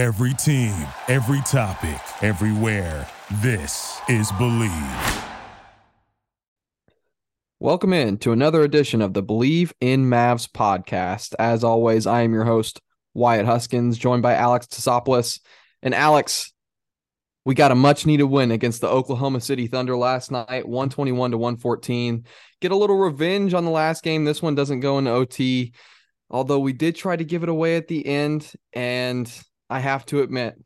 Every team, every topic, everywhere. This is Believe. Welcome in to another edition of the Believe in Mavs podcast. As always, I am your host, Wyatt Huskins, joined by Alex Tassopoulos. And Alex, we got a much needed win against the Oklahoma City Thunder last night, 121 to 114. Get a little revenge on the last game. This one doesn't go into OT, although we did try to give it away at the end. And I have to admit,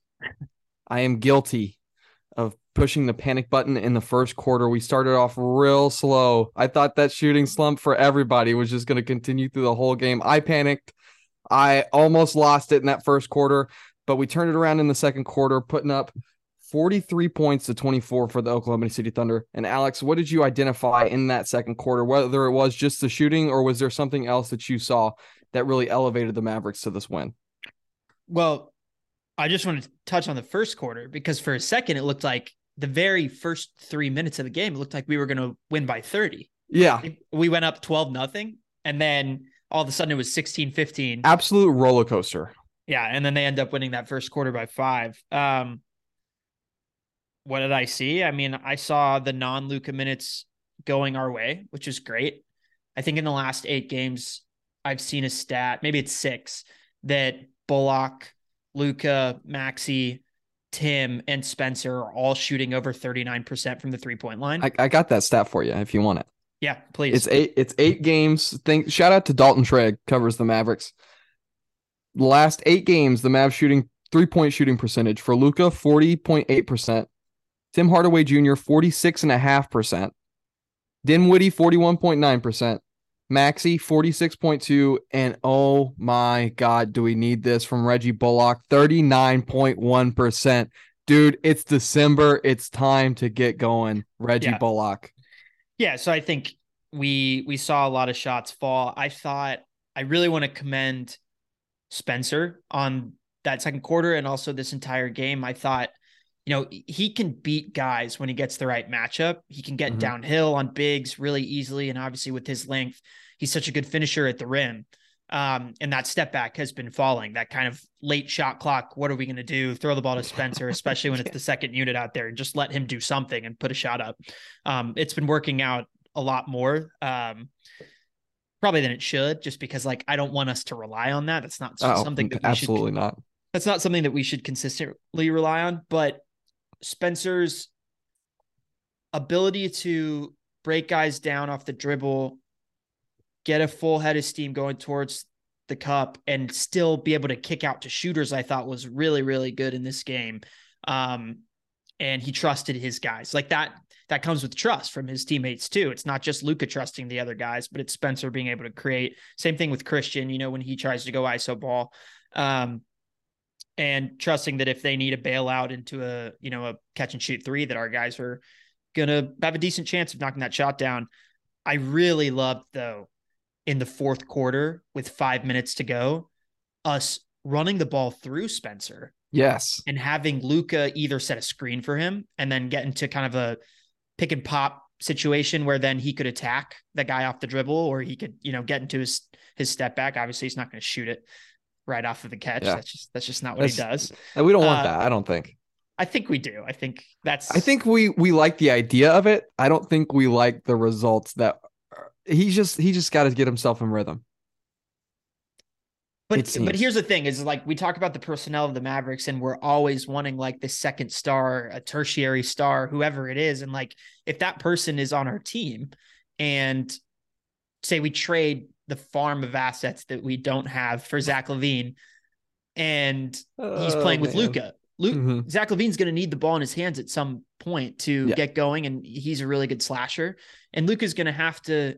I am guilty of pushing the panic button in the first quarter. We started off real slow. I thought that shooting slump for everybody was just going to continue through the whole game. I panicked. I almost lost it in that first quarter, but we turned it around in the second quarter, putting up 43 points to 24 for the Oklahoma City Thunder. And Alex, what did you identify in that second quarter? Whether it was just the shooting or was there something else that you saw that really elevated the Mavericks to this win? Well, I just want to touch on the first quarter because for a second it looked like the very first three minutes of the game, it looked like we were going to win by 30. Yeah. We went up 12 nothing. And then all of a sudden it was 16 15. Absolute roller coaster. Yeah. And then they end up winning that first quarter by five. Um, what did I see? I mean, I saw the non Luka minutes going our way, which is great. I think in the last eight games, I've seen a stat, maybe it's six, that Bullock, Luka, Maxi, Tim, and Spencer are all shooting over 39% from the three point line. I, I, got that stat for you if you want it. Yeah, please. It's eight, it's eight games. Think shout out to Dalton Trigg, covers the Mavericks. Last eight games, the Mavs shooting three point shooting percentage for Luka, 40.8%. Tim Hardaway Jr., 46.5%. Dinwiddie, 41.9%. Maxi 46.2 and oh my god, do we need this from Reggie Bullock 39.1%. Dude, it's December, it's time to get going, Reggie yeah. Bullock. Yeah, so I think we we saw a lot of shots fall. I thought I really want to commend Spencer on that second quarter and also this entire game. I thought you know, he can beat guys when he gets the right matchup. He can get Mhm. downhill on bigs really easily, and obviously with his length, he's such a good finisher at the rim. Um, and that step back has been falling. That kind of late shot clock. What are we going to do? Throw the ball to Spencer, especially when it's the second unit out there, and just let him do something and put a shot up. Um, it's been working out a lot more. Um, probably than it should, just because like I don't want us to rely on that. That's not Oh, something that we absolutely should not. that's not something that we should consistently rely on. But Spencer's ability to break guys down off the dribble, get a full head of steam going towards the cup, and still be able to kick out to shooters, I thought was really, really good in this game. Um, and he trusted his guys like that. That comes with trust from his teammates too. It's not just Luka trusting the other guys, but it's Spencer being able to create. Same thing with Christian. You know when he tries to go ISO ball, um, and trusting that if they need a bailout into a you know a catch and shoot three, that our guys are gonna have a decent chance of knocking that shot down. I really loved though in the fourth quarter with five minutes to go, us running the ball through Spencer Yes. and having Luka either set a screen for him and then get into kind of a pick and pop situation where then he could attack the guy off the dribble or he could, you know, get into his his step back. Obviously, he's not going to shoot it right off of the catch. Yeah. That's just that's just not what he does. And we don't want Uh, that. I don't think. I think we do. I think that's I think we we like the idea of it. I don't think we like the results that he's just he just got to get himself in rhythm. But but here's the thing: is like we talk about the personnel of the Mavericks, and we're always wanting like the second star, a tertiary star, whoever it is, and like if that person is on our team, and say we trade the farm of assets that we don't have for Zach LaVine, and he's Oh, playing with man. Luka. Luke Mhm. Zach LaVine's going to need the ball in his hands at some point to Yeah. get going, and he's a really good slasher. And Luka's going to have to,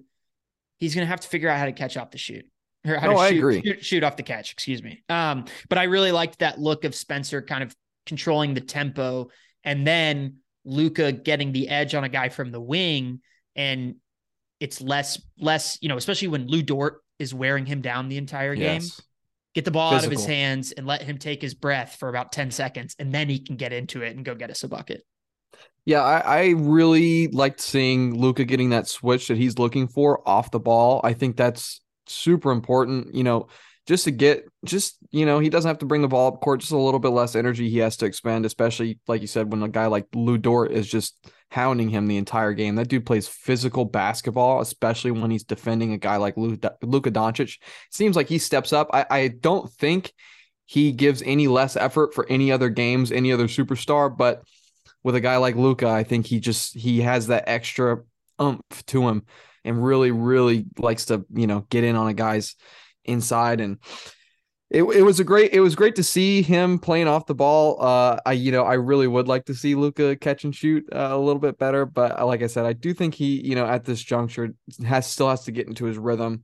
he's going to have to figure out how to catch off the shoot. Or how No, to I shoot, agree. Shoot, shoot off the catch. Excuse me. Um, but I really liked that look of Spencer kind of controlling the tempo, and then Luka getting the edge on a guy from the wing, and it's less less you know, especially when Lu Dort is wearing him down the entire game Yes. get the ball out of his hands and let him take his breath for about 10 seconds and then he can get into it and go get us a bucket. Yeah, I, I really liked seeing Luka getting that switch that he's looking for off the ball. I think that's super important. You know, just to get just you know he doesn't have to bring the ball up court just a little bit less energy he has to expend especially like you said when a guy like Lu Dort is just hounding him the entire game. That dude plays physical basketball especially when he's defending a guy like Luka Doncic. Seems like he steps up. I, I don't think he gives any less effort for any other games any other superstar but with a guy like Luka I think he just he has that extra umph to him and really really likes to you know get in on a guy's inside and it, it was a great it was great to see him playing off the ball. Uh, I you know I really would like to see Luka catch and shoot uh, a little bit better, but uh, like I said, I do think he you know at this juncture has still has to get into his rhythm.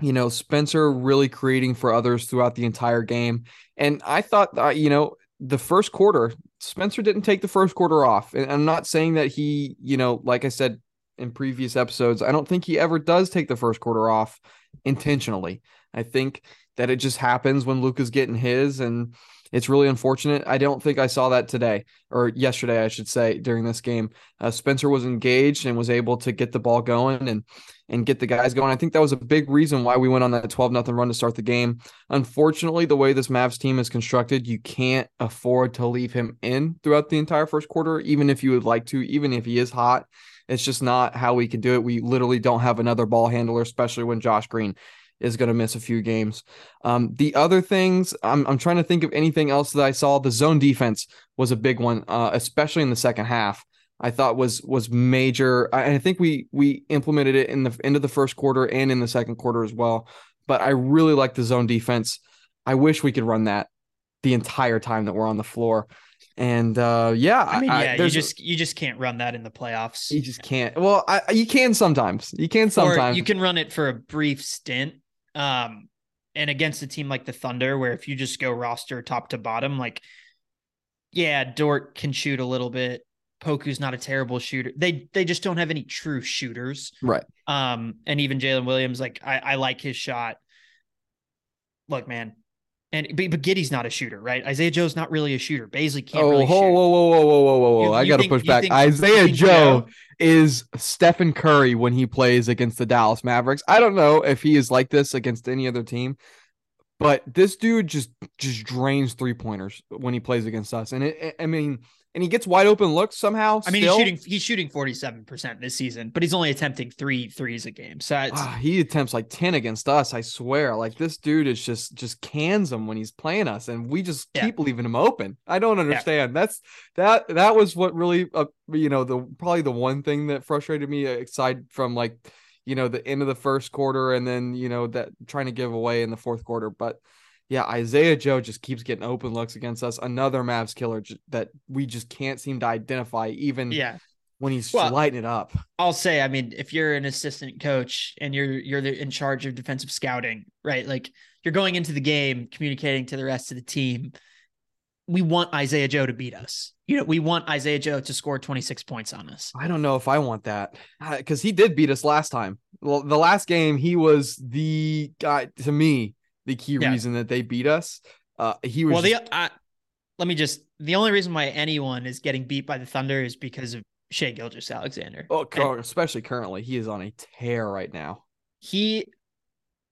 You know Spencer really creating for others throughout the entire game, and I thought uh, you know the first quarter Spencer didn't take the first quarter off, and I'm not saying that he you know like I said in previous episodes, I don't think he ever does take the first quarter off intentionally. I think that it just happens when Luka's getting his, and it's really unfortunate. I don't think I saw that today or yesterday, I should say, during this game. Uh, Spencer was engaged and was able to get the ball going and and get the guys going. I think that was a big reason why we went on that 12 nothing run to start the game. Unfortunately, the way this Mavs team is constructed, you can't afford to leave him in throughout the entire first quarter, even if you would like to, even if he is hot. It's just not how we can do it. We literally don't have another ball handler, especially when Josh Green is going to miss a few games. Um, the other things, I'm, I'm trying to think of anything else that I saw. The zone defense was a big one, uh, especially in the second half. I thought was was major. I, I think we we implemented it in the end of the first quarter and in the second quarter as well. But I really like the zone defense. I wish we could run that the entire time that we're on the floor. And uh, yeah, I mean, yeah, I, you just you just can't run that in the playoffs. You just can't. Well, I, you can sometimes. You can sometimes. Or you can run it for a brief stint, um, and against a team like the Thunder, where if you just go roster top to bottom, like, yeah, Dort can shoot a little bit. Poku's not a terrible shooter. They they just don't have any true shooters. Right. Um, and even Jalen Williams, like I, I like his shot. Look, man, and but, but Giddey's not a shooter, right? Isaiah Joe's not really a shooter. Bazley can't oh, really whoa, shoot. Whoa, whoa, whoa, whoa, whoa, whoa, whoa! I got to push back. Think, Isaiah Joe, Joe is Stephen Curry when he plays against the Dallas Mavericks. I don't know if he is like this against any other team, but this dude just just drains three pointers when he plays against us. And it, I mean, and he gets wide open looks somehow. I mean, still. he's shooting he's shooting forty seven percent this season, but he's only attempting three threes a game. So ah, he attempts like ten against us. I swear, like this dude is just just cans him when he's playing us, and we just yeah. keep leaving him open. I don't understand. Yeah. That's that that was what really, uh, you know, the probably the one thing that frustrated me uh, aside from like, you know, the end of the first quarter and then you know that trying to give away in the fourth quarter, but yeah, Isaiah Joe just keeps getting open looks against us. Another Mavs killer that we just can't seem to identify, even yeah. when he's well, lighting it up. I'll say, I mean, if you're an assistant coach and you're you're the, in charge of defensive scouting, right? Like you're going into the game communicating to the rest of the team. We want Isaiah Joe to beat us. You know, we want Isaiah Joe to score 26 points on us. I don't know if I want that because he did beat us last time. Well, the last game, he was the guy to me the key yeah. reason that they beat us. Uh, he was well. The uh, let me just the only reason why anyone is getting beat by the Thunder is because of Shai Gilgeous-Alexander. Oh, and especially currently, he is on a tear right now. He,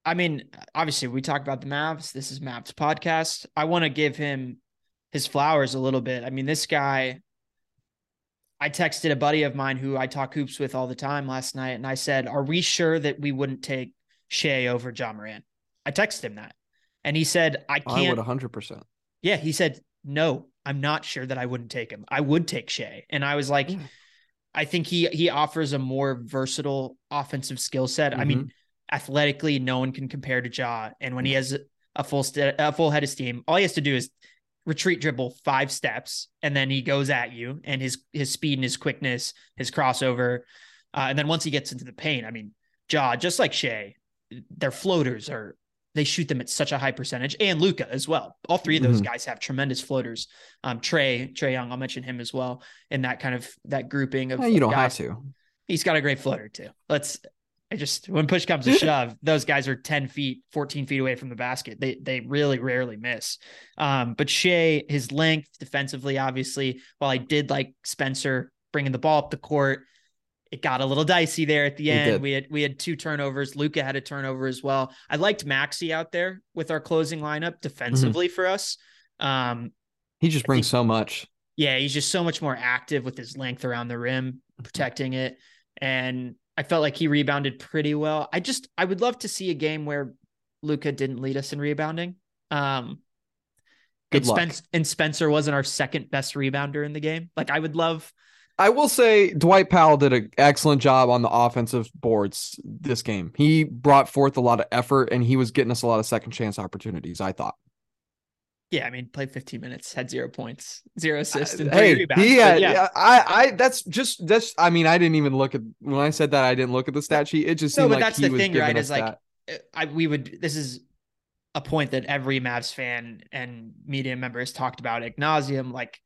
I mean, obviously, we talk about the Mavs. This is Mavs podcast. I want to give him his flowers a little bit. I mean, this guy. I texted a buddy of mine who I talk hoops with all the time last night, and I said, "Are we sure that we wouldn't take Shai over Ja Morant?" I texted him that. And he said, I can't. I would 100%. Yeah. He said, no, I'm not sure that I wouldn't take him. I would take Shai. And I was like, mm. I think he he offers a more versatile offensive skill set. Mm-hmm. I mean, mm-hmm. athletically, no one can compare to Ja. And when he has a full st- a full head of steam, all he has to do is retreat dribble five steps, and then he goes at you. And his his speed and his quickness, his crossover, uh, and then once he gets into the paint, I mean, Ja, just like Shai, their floaters are they shoot them at such a high percentage and Luca as well. All three of those mm-hmm. guys have tremendous floaters. Um, Trey Trae Young, I'll mention him as well in that kind of that grouping of. Yeah, you don't guys. have to. He's got a great floater too. Let's. I just when push comes to shove, those guys are ten feet, fourteen feet away from the basket. They they really rarely miss. Um, but Shai, his length defensively, obviously, while I did like Spencer bringing the ball up the court, it got a little dicey there at the end. We had we had two turnovers. Luka had a turnover as well. I liked Maxi out there with our closing lineup defensively for us. Um, He just brings think- so much. yeah, he's just so much more active with his length around the rim, protecting it. And I felt like he rebounded pretty well. I just I would love to see a game where Luka didn't lead us in rebounding. Um Good and, luck. Spence, and Spencer wasn't our second best rebounder in the game. Like I would love I will say Dwight Powell did an excellent job on the offensive boards this game. He brought forth a lot of effort and he was getting us a lot of second chance opportunities, I thought. Yeah, I mean, played 15 minutes, had zero points, zero assists, and Uh, hey, rebounds. he But had, yeah, yeah, I, I, that's just that's. I mean, I didn't even look at when I said that. I didn't look at the stat sheet. It just No, seemed but like that's he the thing, right, is like, that. I we would. This is a point that every Mavs fan and media member has talked about ad nauseum. Like,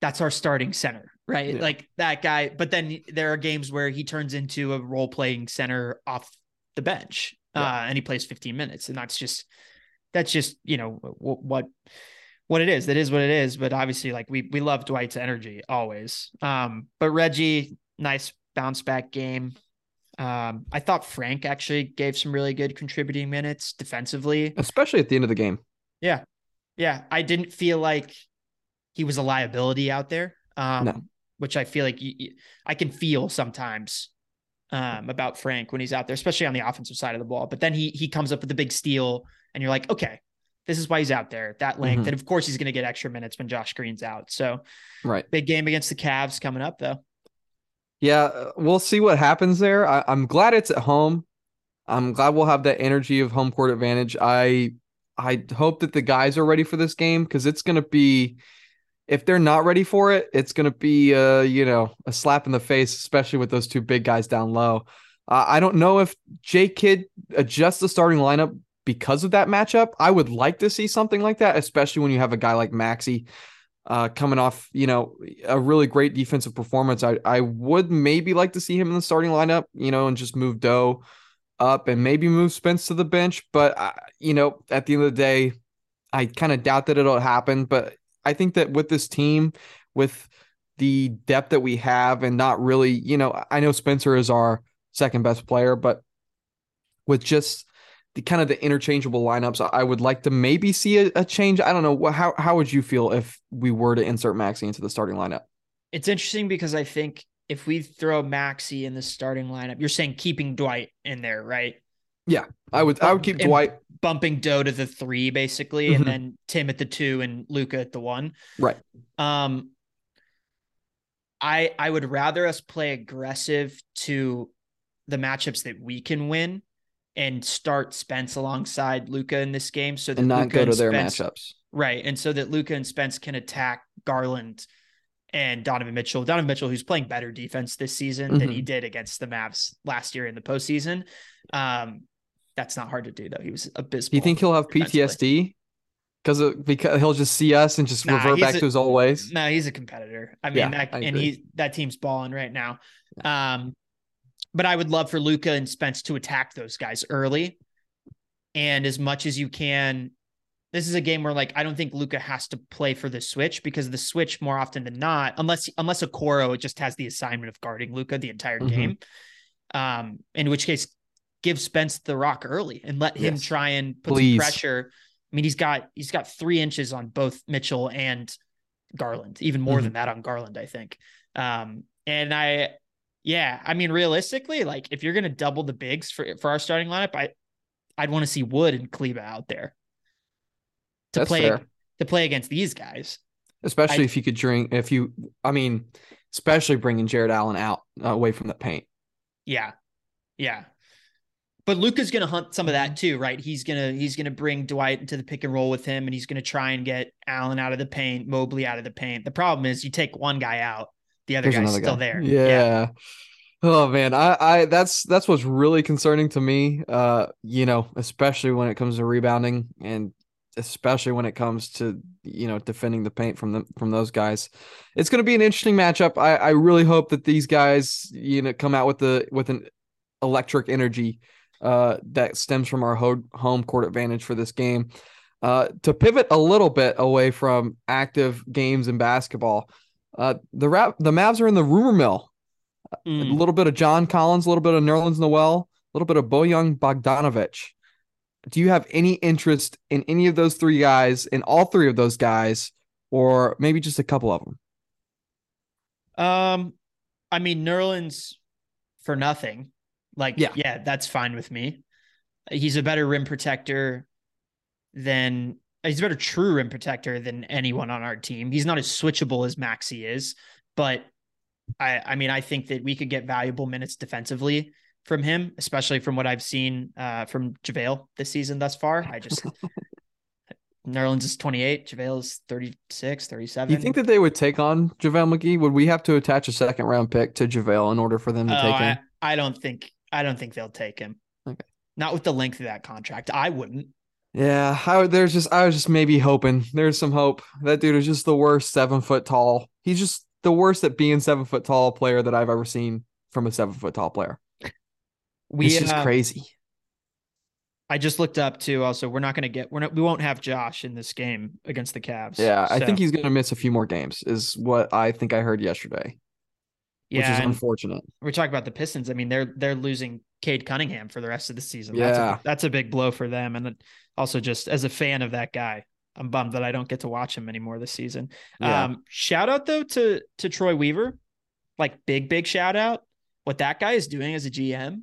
that's our starting center, right? Yeah. Like that guy. But then there are games where he turns into a role playing center off the bench, Yeah. uh, and he plays 15 minutes, and that's just that's just you know what what what it is. That is what it is. But obviously, like we we love Dwight's energy always. Um, but Reggie, nice bounce back game. Um, I thought Frank actually gave some really good contributing minutes defensively. especially at the end of the game. Yeah. Yeah. I didn't feel like he was a liability out there. Um, No. which I feel like you, you- I can feel sometimes um, about Frank when he's out there, especially on the offensive side of the ball. But then he he comes up with a big steal, and you're like, okay, this is why he's out there, that length. Mhm. And of course, he's going to get extra minutes when Josh Green's out. So Right. big game against the Cavs coming up, though. Yeah, uh, we'll see what happens there. I, I'm glad it's at home. I'm glad we'll have that energy of home court advantage. I I hope that the guys are ready for this game because it's gonna be if they're not ready for it, it's gonna be uh, you know, a slap in the face, especially with those two big guys down low. Uh, I don't know if J Kidd adjusts the starting lineup because of that matchup. I would like to see something like that, especially when you have a guy like Maxi uh, coming off, you know, a really great defensive performance. I I would maybe like to see him in the starting lineup, you know, and just move Doe up and maybe move Spence to the bench. But I, you know, at the end of the day, I kind of doubt that it'll happen. But I think that with this team, with the depth that we have, and not really, you know, I know Spencer is our second best player, but with just the kind of the interchangeable lineups, I- would like to maybe see a, a change. I don't know. How how would you feel if we were to insert Maxi into the starting lineup? It's interesting because I think if we throw Maxi in the starting lineup, you're saying keeping Dwight in there, right? I would I would keep And- Dwight Bumping Doe to the three, basically, Mhm. and then Tim at the two and Luka at the one. right. Um, I I would rather us play aggressive to the matchups that we can win and start Spence alongside Luka in this game, so that And not Luka go to their Spence- matchups. right? And so that Luka and Spence can attack Garland and Donovan Mitchell. Donovan Mitchell, who's playing better defense this season than Mm-hmm. he did against the Mavs last year in the postseason. Um, that's not hard to do though. He was abysmal. You think he'll have. PTSD? Because because he'll just see us and just Nah, revert back a- to his old ways. No, he's a competitor. I mean, Yeah, that, I and he that team's balling right now. Um, but I would love for Luka and Spence to attack those guys early, and as much as you can. This is a game where, like, I don't think Luka has to play for the switch because the switch more often than not, unless unless Okoro just has the assignment of guarding Luka the entire Mhm. game. Um, in which case, give Spence the rock early and let him Yes. try and put Please. some pressure. I mean, he's got he's got three inches on both Mitchell and Garland, even more Mhm. than that on Garland, I think. Um, and I, yeah, I mean, realistically, like if you're gonna double the bigs for for our starting lineup, I I'd want to see Wood and Kleber out there to That's play fair. to play against these guys. Especially I- if you could drink, if you, I mean, especially bringing Jarrett Allen out uh, away from the paint. Yeah, yeah. But Luka's gonna hunt some of Mm-hmm. that too, right? He's gonna he's gonna bring Dwight into the pick and roll with him, and he's gonna try and get Allen out of the paint, Mobley out of the paint. The problem is you take one guy out, the other There's guy's still guy. there. Yeah. Oh man, I, I that's that's what's really concerning to me. Uh, you know, especially when it comes to rebounding and especially when it comes to you know defending the paint from them from those guys. It's going to be an interesting matchup. I I really hope that these guys you know come out with the with an electric energy uh that stems from our ho- home court advantage for this game. Uh, to pivot a little bit away from active games in basketball, uh, the rap the Mavs are in the rumor mill. a Mm. little bit of John Collins, a little bit of Nerlens Noel, a little bit of Bojan Bogdanovic. Do you have any interest in any of those three guys, in all three of those guys, or maybe just a couple of them? Um, I mean, Nerlens for nothing. Like, Yeah. yeah, that's fine with me. He's a better rim protector than he's a better true rim protector than anyone on our team. He's not as switchable as Maxi is, but I I mean, I think that we could get valuable minutes defensively from him, especially from what I've seen uh, from JaVale this season thus far. I just Nerlens is 28, JaVale is 36, 37. Do you think that they would take on JaVale McGee? Would we have to attach a second round pick to JaVale in order for them to Oh, take I, him? I don't think I don't think they'll take him. Okay. Not with the length of that contract. I wouldn't. Yeah, I, would- there's just I was just maybe hoping there's some hope. That dude is just the worst seven foot tall. He's just the worst at being seven foot tall player that I've ever seen from a seven foot tall player. We it's just uh, crazy. I just looked up too. Also, we're not going to get. We're not. We won't have Josh in this game against the Cavs. Yeah, I think he's gonna miss a few more games. Is what I think I heard yesterday, which Yeah, is unfortunate. we're talking about the Pistons. I mean, they're they're losing Cade Cunningham for the rest of the season. That's Yeah. a, that's a big blow for them. And also, just as a fan of that guy, I'm bummed that I don't get to watch him anymore this season. Yeah. Um, shout out though to to Troy Weaver, like big big shout out. What that guy is doing as a GM,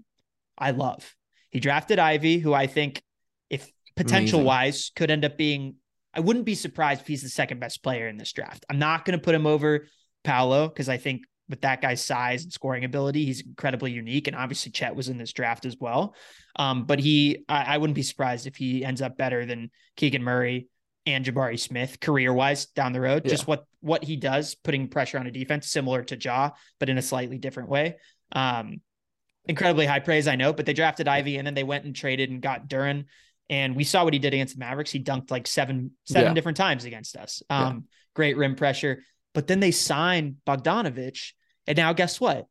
I love. He drafted Ivey, who I think, if potential Amazing. wise, could end up being. I wouldn't be surprised if he's the second best player in this draft. I'm not going to put him over Paolo because I think with that guy's size and scoring ability, he's incredibly unique. And obviously, Chet was in this draft as well. Um, but he, I, I wouldn't be surprised if he ends up better than Keegan Murray and Jabari Smith career wise down the road. Yeah. Just what what he does, putting pressure on a defense, similar to Ja, but in a slightly different way. Um, incredibly high praise, I know. But they drafted Ivey and then they went and traded and got Duren. And we saw what he did against the Mavericks. He dunked like seven seven Yeah. different times against us. Yeah. Um, great rim pressure. But then they signed Bogdanovich, and now guess what?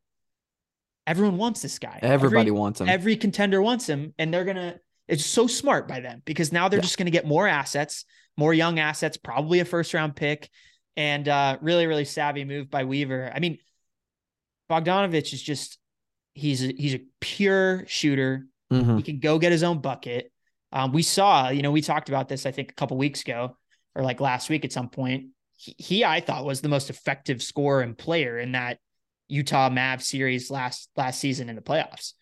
Everyone wants this guy. Everybody Every- wants him. every contender wants him and they're gonna it's so smart by them because now they're Yeah. just gonna get more assets more young assets probably a first round pick and uh really really savvy move by weaver i mean bogdanovich is just he's a, he's a pure shooter Mhm. he can go get his own bucket um we saw you know we talked about this i think a couple weeks ago or like last week at some point he, he i thought was the most effective scorer and player in that utah mav series last last season in the playoffs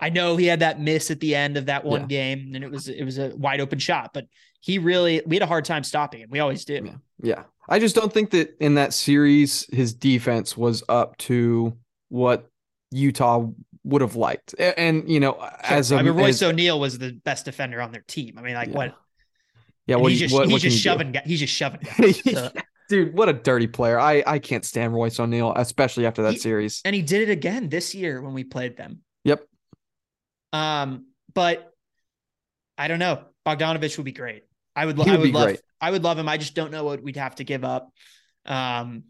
I know he had that miss at the end of that one Yeah. game, and it was it was a wide open shot, but he really we had a hard time stopping him. We always do. Yeah. Yeah. I just don't think that in that series his defense was up to what Utah would have liked. And, you know, as a I mean, Royce O'Neale was the best defender on their team. I mean, like Yeah. what? yeah, what, he's just what, he's what just you do? shoving. guy- He's just shoving. Dude, what a dirty player. I I can't stand Royce O'Neale, especially after that He- series. and he did it again this year when we played them. Yep. Um, but I don't know. Bogdanovich would be great. I would. lo- He I would would love. great. I would love him. I just don't know what we'd have to give up. Um,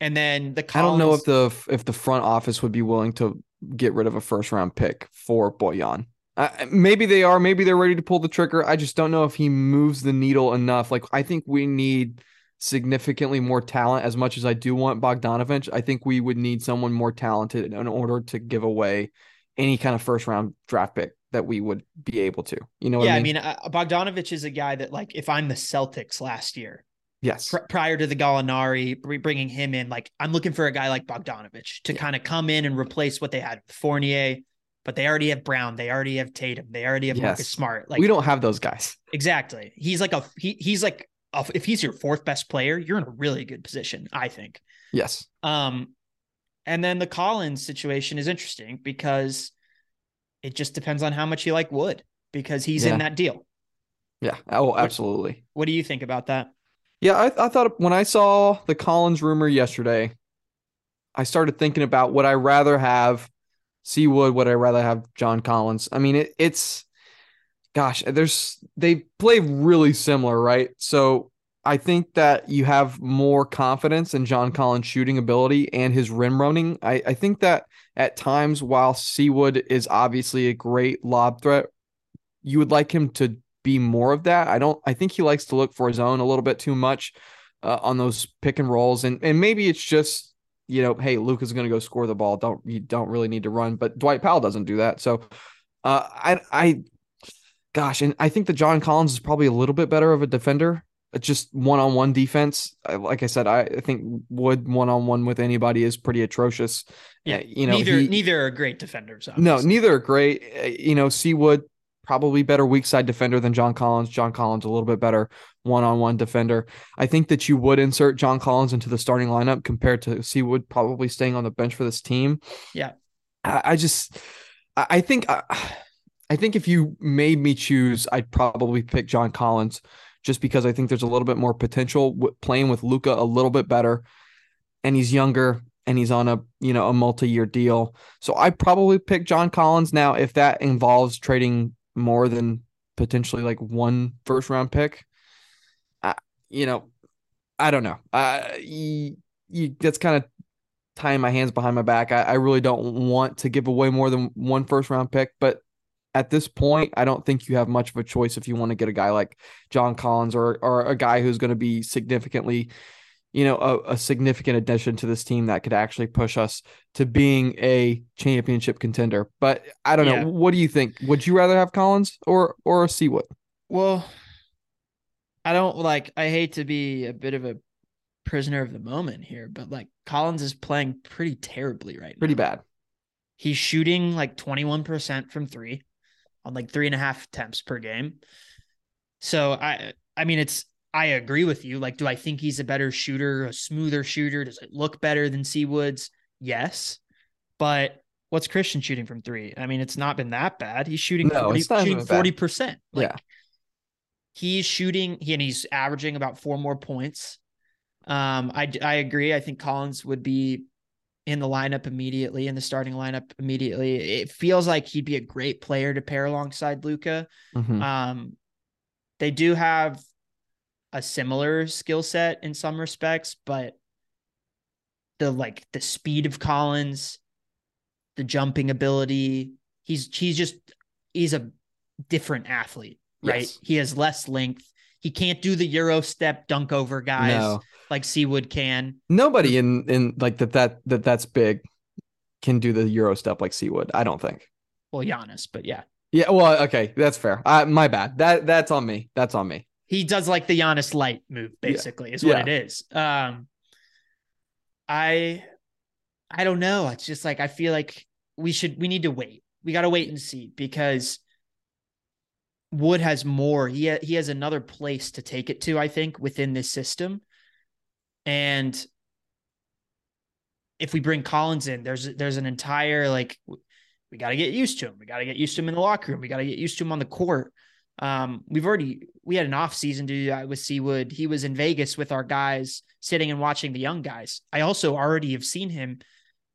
and then the I don't know if the if the front office would be willing to get rid of a first round pick for Boyan. Uh, maybe they are. Maybe they're ready to pull the trigger. I just don't know if he moves the needle enough. Like I think we need significantly more talent. As much as I do want Bogdanovich, I think we would need someone more talented in order to give away any kind of first round draft pick that we would be able to. You know what yeah, I mean? uh, Bogdanovich is a guy that, like, if I'm the Celtics last year, yes. pr- prior to the Gallinari bringing him in, like, I'm looking for a guy like Bogdanovich to Yeah. kind of come in and replace what they had with Fournier. But they already have Brown, they already have Tatum, they already have Marcus Smart. Like, we don't have those guys. exactly. He's like a he, he's like if he's your fourth best player, you're in a really good position, I think. Yes. Um, and then the Collins situation is interesting because it just depends on how much you like Wood because he's Yeah. in that deal. Yeah. Oh, absolutely. What do you think about that? Yeah, I, I thought when I saw the Collins rumor yesterday, I started thinking about would I rather have C-Wood, would I rather have John Collins? I mean, it, it's gosh, there's they play really similar, right? So I think that you have more confidence in John Collins' shooting ability and his rim running. I, I think that at times, while C-Wood is obviously a great lob threat, you would like him to be more of that. I don't. I think he likes to look for his own a little bit too much uh, on those pick and rolls, and and maybe it's just you know, hey, Luke is going to go score the ball. Don't you don't really need to run, but Dwight Powell doesn't do that. So, uh, I I, gosh, and I think that John Collins is probably a little bit better of a defender. Just one on one defense. Like I said, I, think Wood one on one with anybody is pretty atrocious. Yeah, Uh, you know, neither he- neither are great defenders. no, neither are great. Uh, You know, C-Wood probably better weak side defender than John Collins. John Collins a little bit better one on one defender. I think that you would insert John Collins into the starting lineup compared to C-Wood probably staying on the bench for this team. Yeah. I, I just, I, I think, I, I think if you made me choose, I'd probably pick John Collins just because I think there's a little bit more potential playing with Luka a little bit better, and he's younger and he's on a you know a multi-year deal. So I probably pick John Collins now if that involves trading more than potentially like one first round pick. I, you know, I don't know. Uh, you, you, that's kind of tying my hands behind my back. I, I really don't want to give away more than one first round pick, but at this point, I don't think you have much of a choice if you want to get a guy like John Collins or or a guy who's going to be significantly, you know, a, a significant addition to this team that could actually push us to being a championship contender. But I don't Yeah. know. What do you think? Would you rather have Collins or or a C-Wood? Well, I don't like. I hate to be a bit of a prisoner of the moment here, but like Collins is playing pretty terribly right Pretty now. Pretty bad. He's shooting like 21% from three on like three and a half attempts per game. So I I mean it's I agree with you. Like, do I think he's a better shooter, a smoother shooter? Does it look better than C-Wood's? Yes. But what's Christian shooting from three? I mean, it's not been that bad. He's shooting No, 40, shooting 40%. Like Yeah. he's shooting he, and he's averaging about four more points. Um, I I agree. I think Collins would be in the lineup immediately, in the starting lineup immediately. It feels like he'd be a great player to pair alongside Luka. Mhm. Um, they do have a similar skill set in some respects, but the like the speed of Collins, the jumping ability, he's he's just he's a different athlete, right? Yes. He has less length. He can't do the Euro step dunk over guys No. Like C-Wood can. Nobody in in like that that that that's big can do the Euro step like C-Wood. I don't think. Well, Giannis, but yeah. Yeah, well, okay, that's fair. Uh, my bad. That that's on me. That's on me. he does like the Giannis light move, Yeah. basically, is what Yeah. it is. Um, I, I don't know. It's just like I feel like we should we need to wait. We got to wait and see because Wood has more. He ha- he has another place to take it to. I think within this system, and if we bring Collins in, there's there's an entire like we got to get used to him. We got to get used to him in the locker room. We got to get used to him on the court. Um, we've already we had an off season to do that with C-Wood. He was in Vegas with our guys, sitting and watching the young guys. I also already have seen him.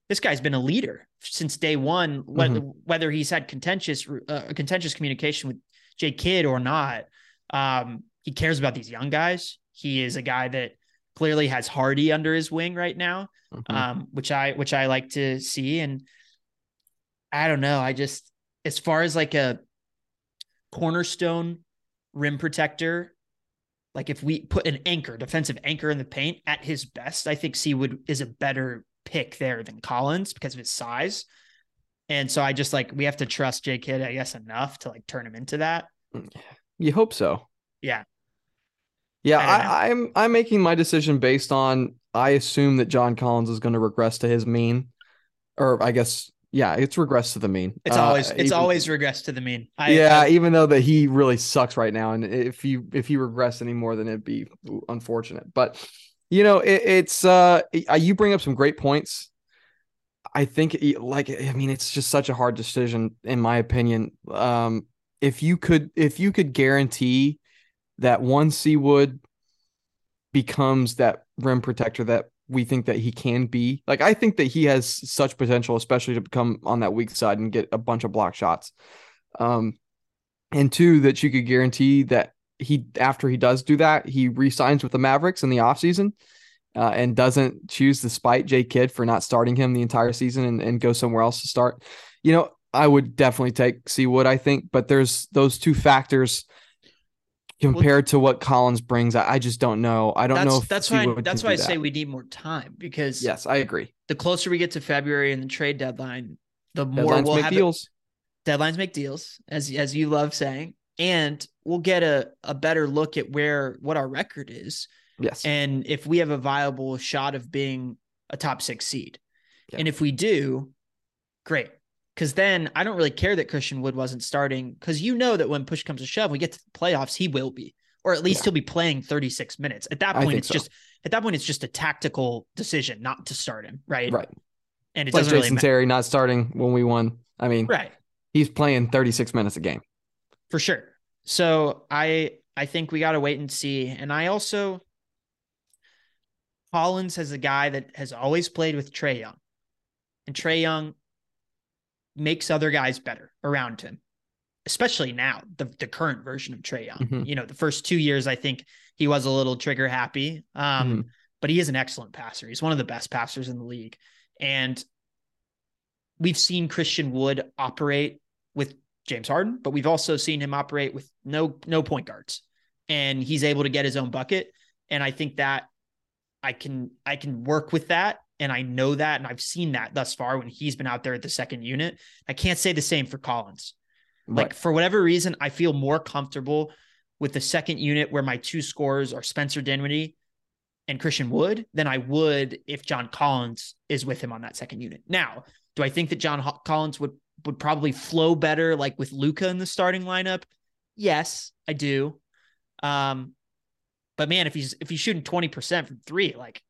This guy's been a leader since day one. Whether whether he's had contentious uh, contentious communication with Jay Kidd or not, um, he cares about these young guys. He is a guy that clearly has Hardy under his wing right now Mhm. um, which I which I like to see. And I don't know. I just as far as like a cornerstone rim protector, like if we put an anchor, defensive anchor in the paint at his best, I think C-Wood is a better pick there than Collins because of his size. And so I just like we have to trust J Kidd, I guess, enough to like turn him into that. you hope so. Yeah. Yeah, I. I, I'm I'm making my decision based on I assume that John Collins is going to regress to his mean, or I guess yeah, it's regress to the mean. It's Uh, always it's even- always regress to the mean. I, yeah, I- even though that he really sucks right now, and if you if he regressed any more, then it'd be unfortunate. But you know, it, it's uh, you bring up some great points. I think, like, I mean, it's just such a hard decision, in my opinion. Um, if you could, if you could guarantee that one C-Wood becomes that rim protector that we think that he can be, like, I think that he has such potential, especially to become on that weak side and get a bunch of block shots. Um, and two, that you could guarantee that he, after he does do that, he re-signs with the Mavericks in the offseason uh, and doesn't choose to spite Jay Kidd for not starting him the entire season and, and go somewhere else to start. You know, I would definitely take C-Wood, I think, but there's those two factors compared to what Collins brings. I, I just don't know. I don't that's know if that's why that's why I that. say we need more time because yes, I agree. the closer we get to February and the trade deadline, the more Deadlines we'll make have it- deals. deadlines make deals, as as you love saying, and we'll get a a better look at where what our record is, Yes, and if we have a viable shot of being a top six seed, Yeah. and if we do, great. Because then I don't really care that Christian Wood wasn't starting because you know that when push comes to shove, we get to the playoffs, he will be, or at least Yeah. he'll be playing 36 minutes. At that point, it's so. just at that point, it's just a tactical decision not to start him, right? right. And it It's like doesn't really Jason matter. Terry not starting when we won. I mean, Right. he's playing 36 minutes a game. for sure. So I I think we got to wait and see. And I also Collins has a guy that has always played with Trae Young, and Trae Young makes other guys better around him, especially now the the current version of Trae Young. Mhm. You know, the first two years I think he was a little trigger happy, um, Mhm. but he is an excellent passer. He's one of the best passers in the league, and we've seen Christian Wood operate with James Harden, but we've also seen him operate with no no point guards, and he's able to get his own bucket. And I think that I can I can work with that, and I know that, and I've seen that thus far when he's been out there at the second unit. I can't say the same for Collins. Like for whatever reason, I feel more comfortable with the second unit where my two scorers are Spencer Dinwiddie and Christian Wood than I would if John Collins is with him on that second unit. Now, do I think that John Collins would would probably flow better like with Luka in the starting lineup? Yes, I do. Um, but man, if he's if he's shooting 20% from three, like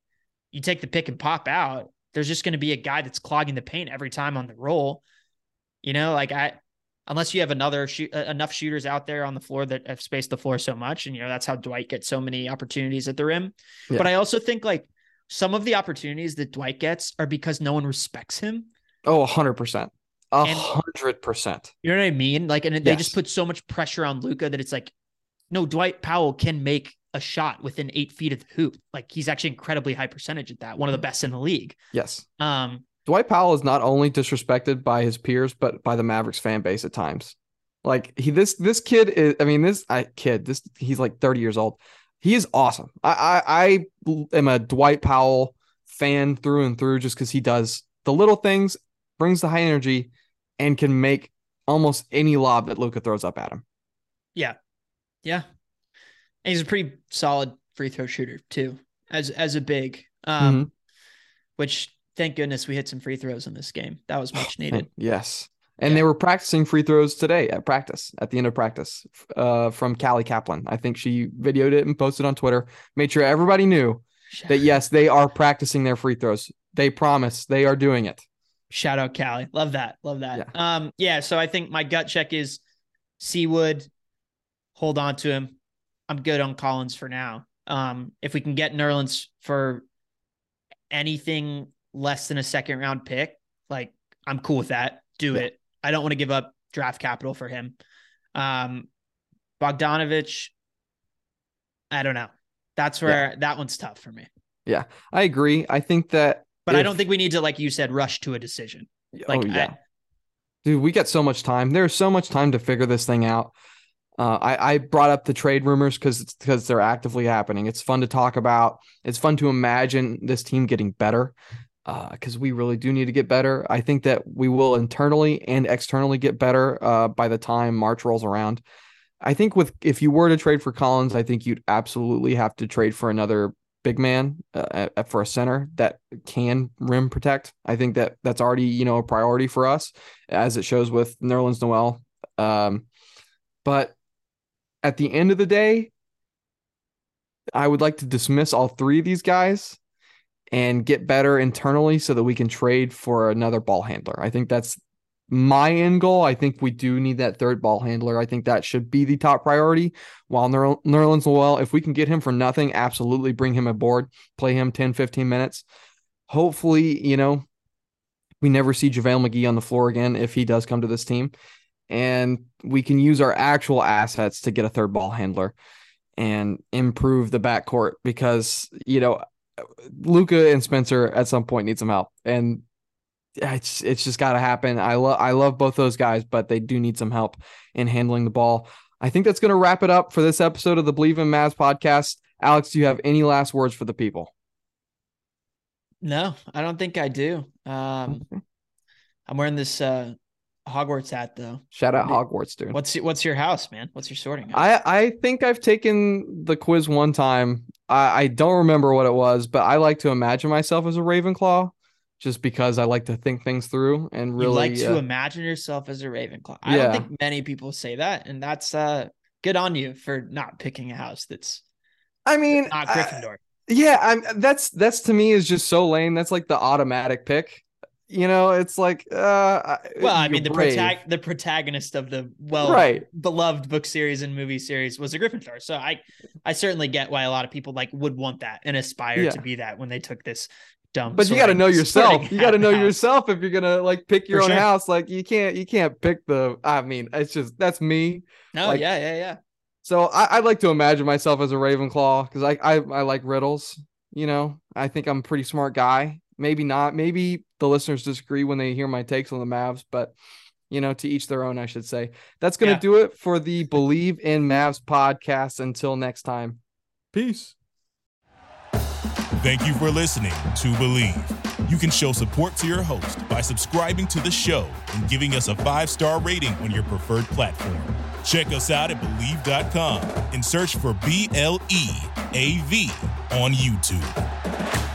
you take the pick and pop out, there's just going to be a guy that's clogging the paint every time on the roll. You know, like I unless you have another shoot uh, enough shooters out there on the floor that have spaced the floor so much, and you know that's how Dwight gets so many opportunities at the rim. Yeah. But I also think like some of the opportunities that Dwight gets are because no one respects him. Oh, 100%. A hundred percent. You know what I mean? Like, and they just put so much pressure on Luka that it's like, no, Dwight Powell can make a shot within eight feet of the hoop. Like he's actually incredibly high percentage at that, one of the best in the league. Yes. Um, Dwight Powell is not only disrespected by his peers, but by the Mavericks fan base at times. Like he, this, this kid is. I mean, this I, kid, this he's like thirty years old. He is awesome. I, I, I am a Dwight Powell fan through and through, just because he does the little things, brings the high energy, and can make almost any lob that Luka throws up at him. Yeah. Yeah, and he's a pretty solid free throw shooter too, as as a big. Um, which thank goodness we hit some free throws in this game. That was much needed. Yes. And Yeah. they were practicing free throws today at practice, at the end of practice, uh, from Callie Caplan. I think she videoed it and posted on Twitter, made sure everybody knew that yes, they are practicing their free throws. They promise they are doing it. Shout out Callie. Love that. Love that. Um, yeah, so I think my gut check is C-Wood, hold on to him. I'm good on Collins for now. Um, if we can get Nerlens for anything less than a second round pick, like I'm cool with that. Do Yeah. it. I don't want to give up draft capital for him. Um, Bogdanovich, I don't know. That's where that one's tough for me. Yeah, I agree. I think that, But I don't think we need to, like you said, rush to a decision. oh Like, yeah, I- dude, we got so much time. There's so much time to figure this thing out. Uh, I, I brought up the trade rumors because because they're actively happening. It's fun to talk about. It's fun to imagine this team getting better because we really do need to get better. I think that we will internally and externally get better uh, by the time March rolls around. I think with if you were to trade for Collins, I think you'd absolutely have to trade for another big man uh, uh, for a center that can rim protect. I think that that's already you know a priority for us as it shows with Nerlens Noel. Um, but at the end of the day, I would like to dismiss all three of these guys and get better internally so that we can trade for another ball handler. I think that's my end goal. I think we do need that third ball handler. I think that should be the top priority. While Ner- Nerlens Noel, if we can get him for nothing, absolutely bring him aboard, play him 10, 15 minutes. Hopefully, you know, we never see JaVale McGee on the floor again if he does come to this team. And we can use our actual assets to get a third ball handler and improve the backcourt because, you know, Luka and Spencer at some point need some help. And it's it's just got to happen. I love I love both those guys, but they do need some help in handling the ball. I think that's going to wrap it up for this episode of the Believe in Mavs podcast. Alex, do you have any last words for the people? No, I don't think I do. Um, I'm wearing this uh, Hogwarts hat though. Shout out Hogwarts, dude. What's what's your house, man? What's your sorting? House? I I think I've taken the quiz one time. I, I don't remember what it was, but I like to imagine myself as a Ravenclaw, just because I like to think things through and really you like to uh, imagine yourself as a Ravenclaw. I Yeah. don't think many people say that, and that's uh good on you for not picking a house that's I mean, not I- Gryffindor. yeah, I'm that's that's to me is just so lame. That's like the automatic pick. You know, it's like uh well, I mean the protag- the protagonist of the well right. beloved book series and movie series was a Gryffindor. So I I certainly get why a lot of people like would want that and aspire Yeah. to be that when they took this dumb. But you got to know yourself. You got to know house. yourself if you're gonna like pick your For own sure. house. Like you can't you can't pick the. I mean, it's just that's me. No, like- yeah, yeah, yeah. So I, I like to imagine myself as a Ravenclaw because I, I I like riddles. You know, I think I'm a pretty smart guy. Maybe not. Maybe the listeners disagree when they hear my takes on the Mavs, but you know, to each their own. I should say. That's gonna Yeah. do it for the Bleav in Mavs podcast. Until next time, peace. Thank you for listening to Bleav. You can show support to your host by subscribing to the show and giving us a five star rating on your preferred platform. Check us out at Bleav.com and search for B L E A V on YouTube.